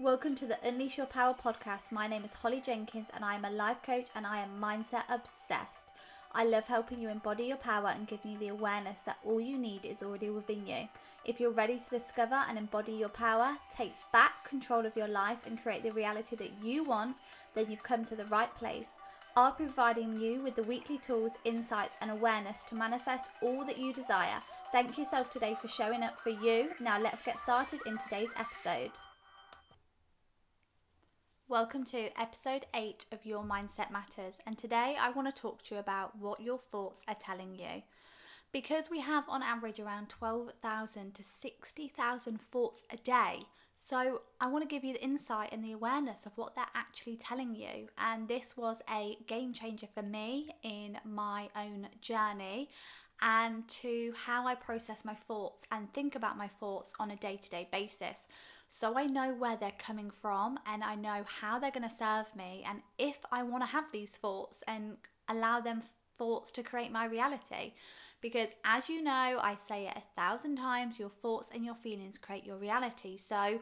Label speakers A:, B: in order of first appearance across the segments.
A: Welcome to the Unleash Your Power podcast. My name is Holly Jenkins and I am a life coach and I am mindset obsessed. I love helping you embody your power and giving you the awareness that all you need is already within you. If you're ready to discover and embody your power, take back control of your life and create the reality that you want, then you've come to the right place. I'll be providing you with the weekly tools, insights, and awareness to manifest all that you desire. Thank yourself today for showing up for you. Now, let's get started in today's episode. Welcome to episode 8 of Your Mindset Matters, and today I want to talk to you about what your thoughts are telling you. Because we have on average around 12,000 to 60,000 thoughts a day, so I want to give you the insight and the awareness of what they're actually telling you. And this was a game changer for me in my own journey and to how I process my thoughts and think about my thoughts on a day to day basis so I know where they're coming from and I know how they're going to serve me and if I want to have these thoughts and allow them thoughts to create my reality. Because as you know, I say it a thousand times your thoughts and your feelings create your reality. So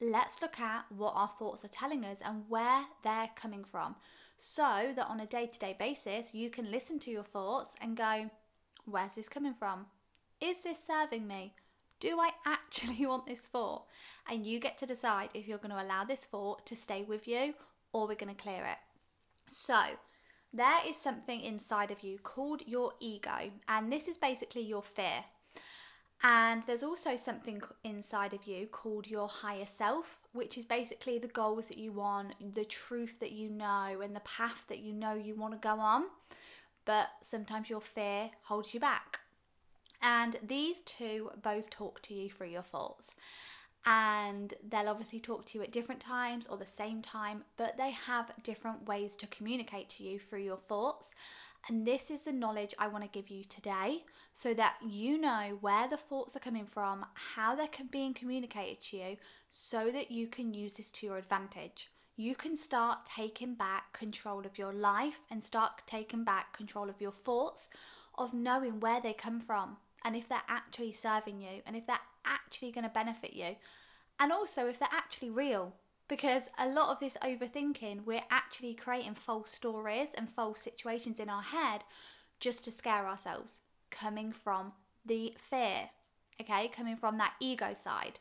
A: let's look at what our thoughts are telling us and where they're coming from. So that on a day to day basis, you can listen to your thoughts and go, where's this coming from? Is this serving me? do I actually want this thought? And you get to decide if you're going to allow this thought to stay with you or we're going to clear it. So, there is something inside of you called your ego, and this is basically your fear. And there's also something inside of you called your higher self, which is basically the goals that you want, the truth that you know, and the path that you know you want to go on. But sometimes your fear holds you back. And these two both talk to you through your thoughts. And they'll obviously talk to you at different times or the same time, but they have different ways to communicate to you through your thoughts. And this is the knowledge I want to give you today so that you know where the thoughts are coming from, how they're being communicated to you, so that you can use this to your advantage. You can start taking back control of your life and start taking back control of your thoughts, of knowing where they come from and if they're actually serving you and if they're actually going to benefit you. And also if they're actually real because a lot of this overthinking we're actually creating false stories and false situations in our head just to scare ourselves coming from the fear okay? Coming from that ego side.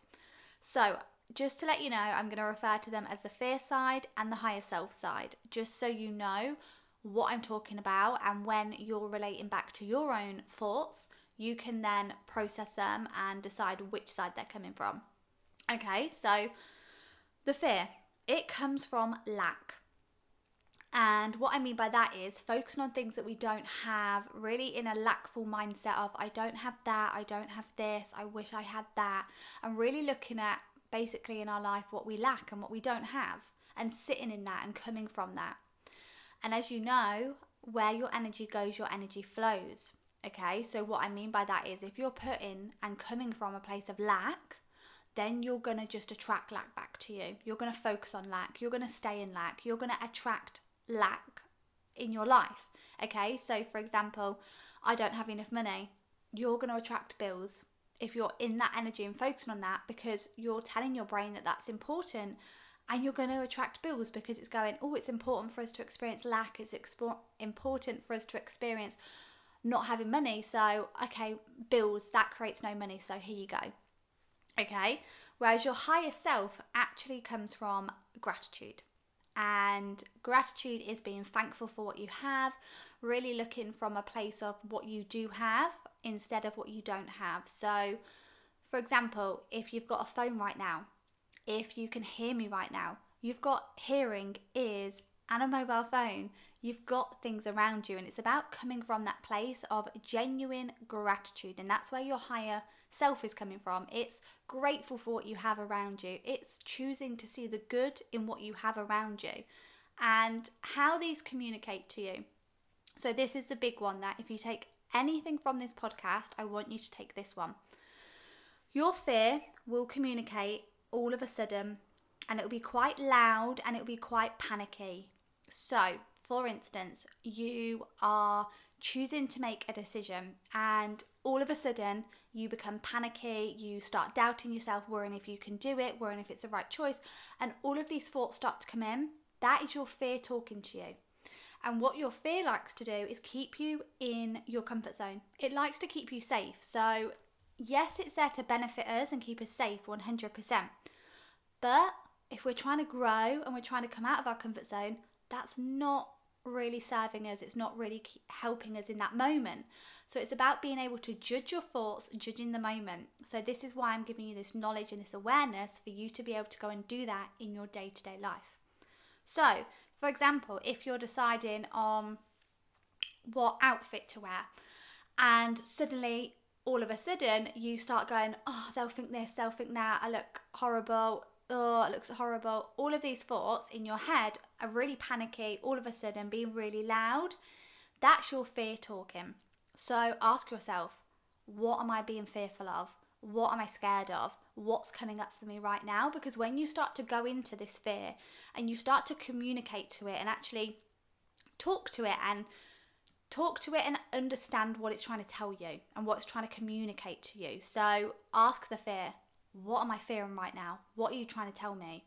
A: So just to let you know i'm going to refer to them as the fear side and the higher self side just so you know what i'm talking about and when you're relating back to your own thoughts you can then process them and decide which side they're coming from. Okay, so the fear, it comes from lack. And what I mean by that is focusing on things that we don't have, really in a lackful mindset of, I don't have that, I don't have this, I wish I had that, and really looking at basically in our life what we lack and what we don't have, and sitting in that and coming from that. And as you know, where your energy goes, your energy flows. Okay, so what I mean by that is if you're putting and coming from a place of lack, then you're going to just attract lack back to you. You're going to focus on lack. You're going to stay in lack. You're going to attract lack in your life. Okay, so for example, I don't have enough money. You're going to attract bills if you're in that energy and focusing on that because you're telling your brain that that's important and you're going to attract bills because it's going, oh, it's important for us to experience lack. It's expo- important for us to experience not having money. So, okay, bills, that creates no money. So, here you go. Okay. Whereas your higher self actually comes from gratitude. And gratitude is being thankful for what you have, really looking from a place of what you do have instead of what you don't have. So, for example, if you've got a phone right now, if you can hear me right now, you've got hearing, ears, and a mobile phone, you've got things around you, and it's about coming from that place of genuine gratitude, and that's where your higher self is coming from. It's grateful for what you have around you, it's choosing to see the good in what you have around you, and how these communicate to you. So, this is the big one that if you take anything from this podcast, I want you to take this one. Your fear will communicate all of a sudden and it will be quite loud and it will be quite panicky. So, for instance, you are choosing to make a decision and all of a sudden you become panicky, you start doubting yourself, worrying if you can do it, worrying if it's the right choice, and all of these thoughts start to come in. That is your fear talking to you. And what your fear likes to do is keep you in your comfort zone. It likes to keep you safe. So, yes, it's there to benefit us and keep us safe 100%. But if we're trying to grow and we're trying to come out of our comfort zone, that's not really serving us. It's not really helping us in that moment. So it's about being able to judge your thoughts, judging the moment. So this is why I'm giving you this knowledge and this awareness for you to be able to go and do that in your day to day life. So, for example, if you're deciding on what outfit to wear, and suddenly all of a sudden you start going, oh, they'll think this, they'll think that, I look horrible, oh, it looks horrible. All of these thoughts in your head are really panicky, all of a sudden being really loud. That's your fear talking. So ask yourself, what am I being fearful of? What am I scared of? What's coming up for me right now? Because when you start to go into this fear and you start to communicate to it and actually talk to it and talk to it and understand what it's trying to tell you and what it's trying to communicate to you. So ask the fear, what am I fearing right now? What are you trying to tell me?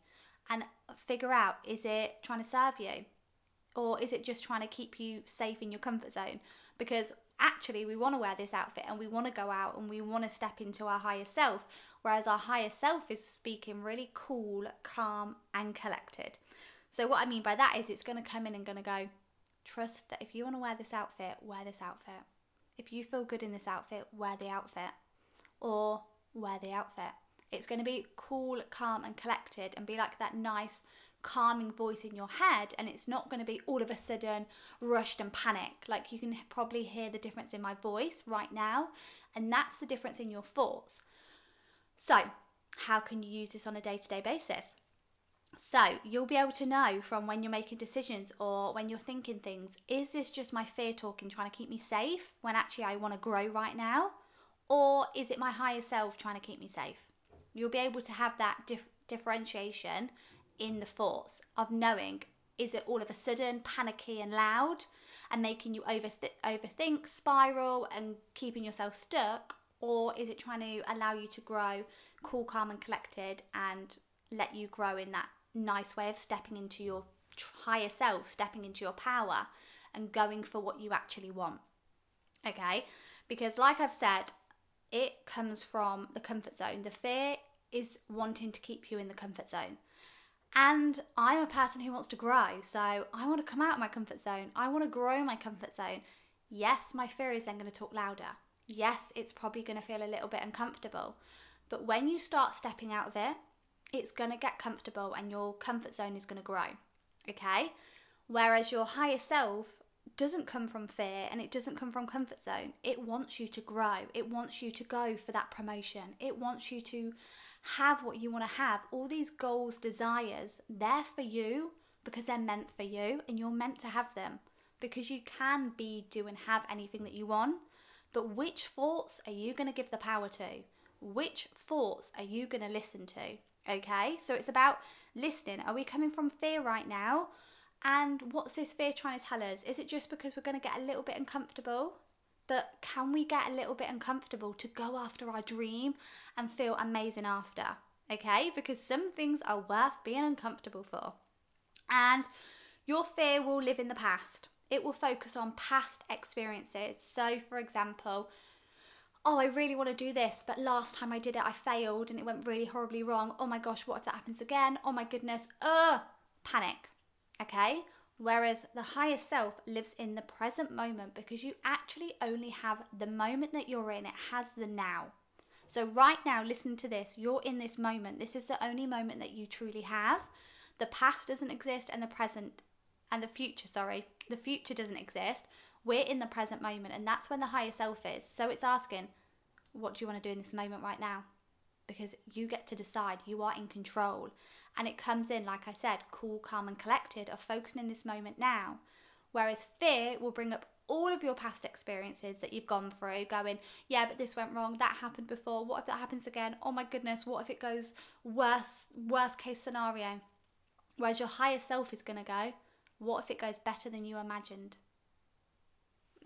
A: And figure out is it trying to serve you? Or is it just trying to keep you safe in your comfort zone? Because actually, we want to wear this outfit and we want to go out and we want to step into our higher self. Whereas our higher self is speaking really cool, calm, and collected. So, what I mean by that is it's going to come in and going to go, trust that if you want to wear this outfit, wear this outfit. If you feel good in this outfit, wear the outfit. Or wear the outfit. It's going to be cool, calm, and collected and be like that nice, calming voice in your head. And it's not going to be all of a sudden rushed and panic. Like you can probably hear the difference in my voice right now. And that's the difference in your thoughts. So, how can you use this on a day to day basis? So, you'll be able to know from when you're making decisions or when you're thinking things is this just my fear talking trying to keep me safe when actually I want to grow right now? Or is it my higher self trying to keep me safe? You'll be able to have that dif- differentiation in the thoughts of knowing is it all of a sudden panicky and loud and making you overth- overthink, spiral, and keeping yourself stuck? Or is it trying to allow you to grow cool, calm, and collected and let you grow in that nice way of stepping into your higher self, stepping into your power, and going for what you actually want? Okay, because like I've said, it comes from the comfort zone. The fear is wanting to keep you in the comfort zone. And I'm a person who wants to grow. So I want to come out of my comfort zone. I want to grow my comfort zone. Yes, my fear is then going to talk louder. Yes, it's probably going to feel a little bit uncomfortable. But when you start stepping out of it, it's going to get comfortable and your comfort zone is going to grow. Okay? Whereas your higher self doesn't come from fear and it doesn't come from comfort zone. It wants you to grow. It wants you to go for that promotion. It wants you to have what you want to have. All these goals, desires, they're for you because they're meant for you and you're meant to have them because you can be, do, and have anything that you want. But which thoughts are you going to give the power to? Which thoughts are you going to listen to? Okay, so it's about listening. Are we coming from fear right now? And what's this fear trying to tell us? Is it just because we're going to get a little bit uncomfortable? But can we get a little bit uncomfortable to go after our dream and feel amazing after? Okay, because some things are worth being uncomfortable for. And your fear will live in the past, it will focus on past experiences. So, for example, oh, I really want to do this, but last time I did it, I failed and it went really horribly wrong. Oh my gosh, what if that happens again? Oh my goodness, ugh, panic. Okay, Whereas the higher self lives in the present moment because you actually only have the moment that you're in, it has the now. So, right now, listen to this you're in this moment. This is the only moment that you truly have. The past doesn't exist, and the present and the future, sorry, the future doesn't exist. We're in the present moment, and that's when the higher self is. So, it's asking, what do you want to do in this moment right now? Because you get to decide, you are in control. And it comes in, like I said, cool, calm, and collected of focusing in this moment now. Whereas fear will bring up all of your past experiences that you've gone through, going, yeah, but this went wrong, that happened before, what if that happens again? Oh my goodness, what if it goes worse, worst case scenario? Whereas your higher self is going to go, what if it goes better than you imagined?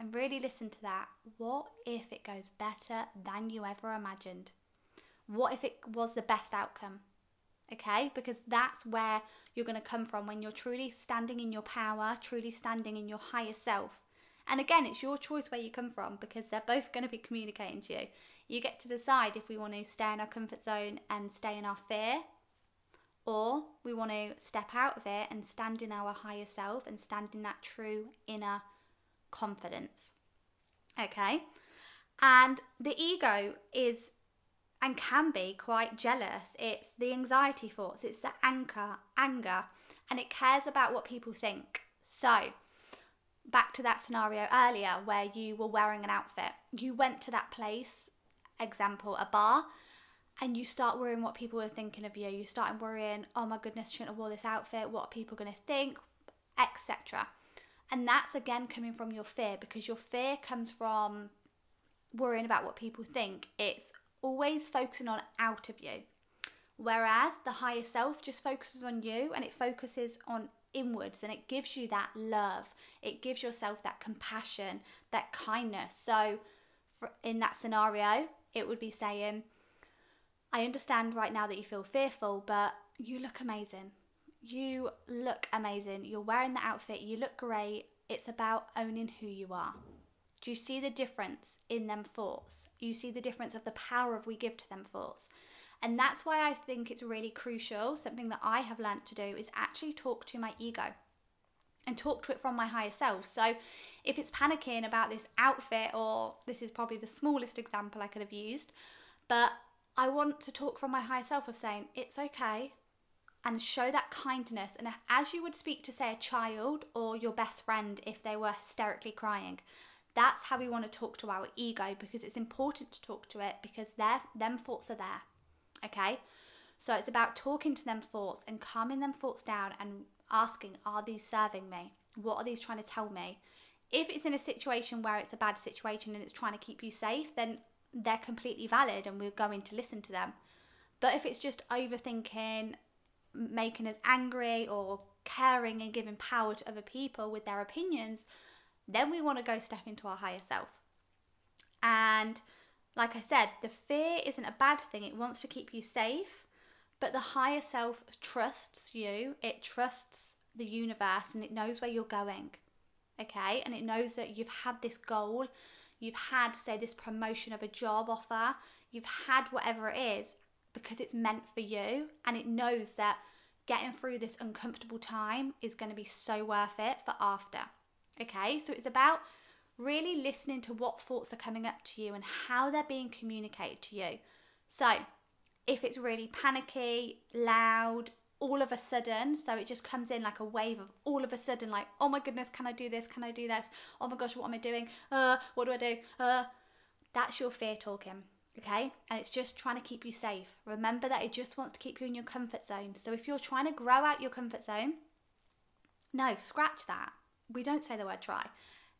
A: and really listen to that. What if it goes better than you ever imagined? What if it was the best outcome? Okay, because that's where you're going to come from when you're truly standing in your power, truly standing in your higher self. And again, it's your choice where you come from because they're both going to be communicating to you. You get to decide if we want to stay in our comfort zone and stay in our fear, or we want to step out of it and stand in our higher self and stand in that true inner confidence. Okay? And the ego is and can be quite jealous. It's the anxiety thoughts, it's the anchor, anger, and it cares about what people think. So, back to that scenario earlier where you were wearing an outfit. You went to that place, example, a bar, and you start worrying what people are thinking of you. You start worrying, oh my goodness, shouldn't have wore this outfit, what are people going to think, etc. And that's again coming from your fear because your fear comes from worrying about what people think. It's always focusing on out of you. Whereas the higher self just focuses on you and it focuses on inwards and it gives you that love. It gives yourself that compassion, that kindness. So, in that scenario, it would be saying, I understand right now that you feel fearful, but you look amazing. You look amazing. You're wearing the outfit, you look great. It's about owning who you are. Do you see the difference in them thoughts? You see the difference of the power of we give to them thoughts. And that's why I think it's really crucial. Something that I have learnt to do is actually talk to my ego and talk to it from my higher self. So if it's panicking about this outfit, or this is probably the smallest example I could have used, but I want to talk from my higher self of saying, it's okay, and show that kindness. And as you would speak to, say, a child or your best friend if they were hysterically crying, that's how we want to talk to our ego because it's important to talk to it because their them thoughts are there. Okay? So it's about talking to them thoughts and calming them thoughts down and asking, are these serving me? What are these trying to tell me? If it's in a situation where it's a bad situation and it's trying to keep you safe, then they're completely valid and we're going to listen to them. But if it's just overthinking, making us angry or caring and giving power to other people with their opinions, then we want to go step into our higher self. And like I said, the fear isn't a bad thing, it wants to keep you safe, but the higher self trusts you, it trusts the universe, and it knows where you're going. Okay, and it knows that you've had this goal, you've had, say, this promotion of a job offer, you've had whatever it is because it's meant for you, and it knows that getting through this uncomfortable time is going to be so worth it for after. Okay, so it's about really listening to what thoughts are coming up to you and how they're being communicated to you. So, if it's really panicky, loud, all of a sudden, so it just comes in like a wave of all of a sudden, like, oh my goodness, can I do this? Can I do this? Oh my gosh, what am I doing? Uh, what do I do? Uh, that's your fear talking, okay? And it's just trying to keep you safe. Remember that it just wants to keep you in your comfort zone. So if you're trying to grow out your comfort zone, no, scratch that we don't say the word try.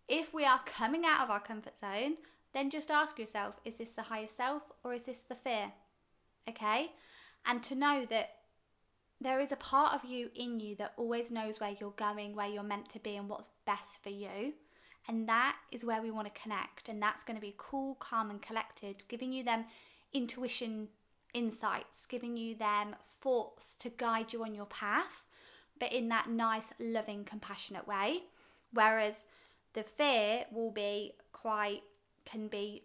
A: If we are coming out of our comfort zone, then just ask yourself is this the higher self or is this the fear? Okay? And to know that there is a part of you in you that always knows where you're going, where you're meant to be, and what's best for you. And that is where we want to connect. And that's going to be cool, calm, and collected, giving you them intuition insights, giving you them thoughts to guide you on your path, but in that nice, loving, compassionate way. Whereas the fear will be quite, can be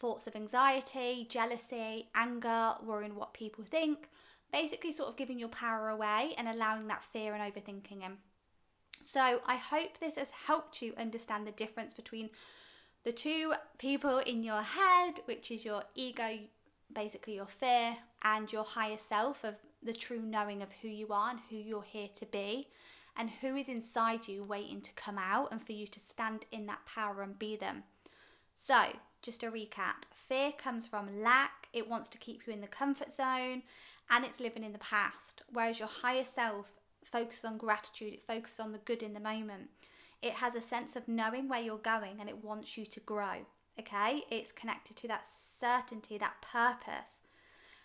A: thoughts of anxiety, jealousy, anger, worrying what people think, basically sort of giving your power away and allowing that fear and overthinking in. So I hope this has helped you understand the difference between the two people in your head, which is your ego, basically your fear, and your higher self of the true knowing of who you are and who you're here to be and who is inside you waiting to come out and for you to stand in that power and be them. So, just a recap fear comes from lack, it wants to keep you in the comfort zone, and it's living in the past. Whereas your higher self focuses on gratitude, it focuses on the good in the moment. It has a sense of knowing where you're going and it wants you to grow. Okay, it's connected to that certainty, that purpose,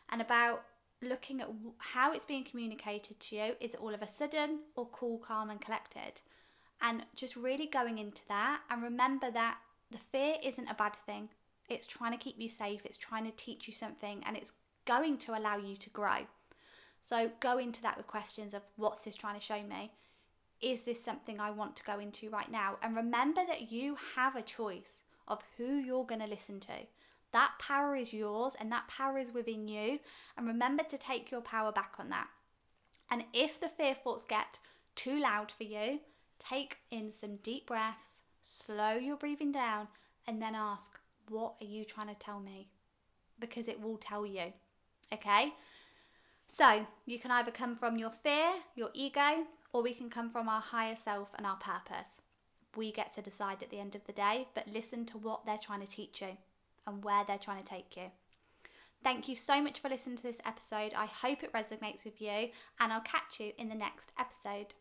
A: and about looking at how it's being communicated to you. Is it all of a sudden or cool, calm, and collected? And just really going into that. And remember that the fear isn't a bad thing. It's trying to keep you safe, it's trying to teach you something, and it's going to allow you to grow. So go into that with questions of what's this trying to show me? Is this something I want to go into right now? And remember that you have a choice of who you're going to listen to. That power is yours and that power is within you. And remember to take your power back on that. And if the fear thoughts get too loud for you, take in some deep breaths, slow your breathing down, and then ask, What are you trying to tell me? Because it will tell you. Okay? So you can either come from your fear, your ego, or we can come from our higher self and our purpose. We get to decide at the end of the day, but listen to what they're trying to teach you and where they're trying to take you. Thank you so much for listening to this episode. I hope it resonates with you, and I'll catch you in the next episode.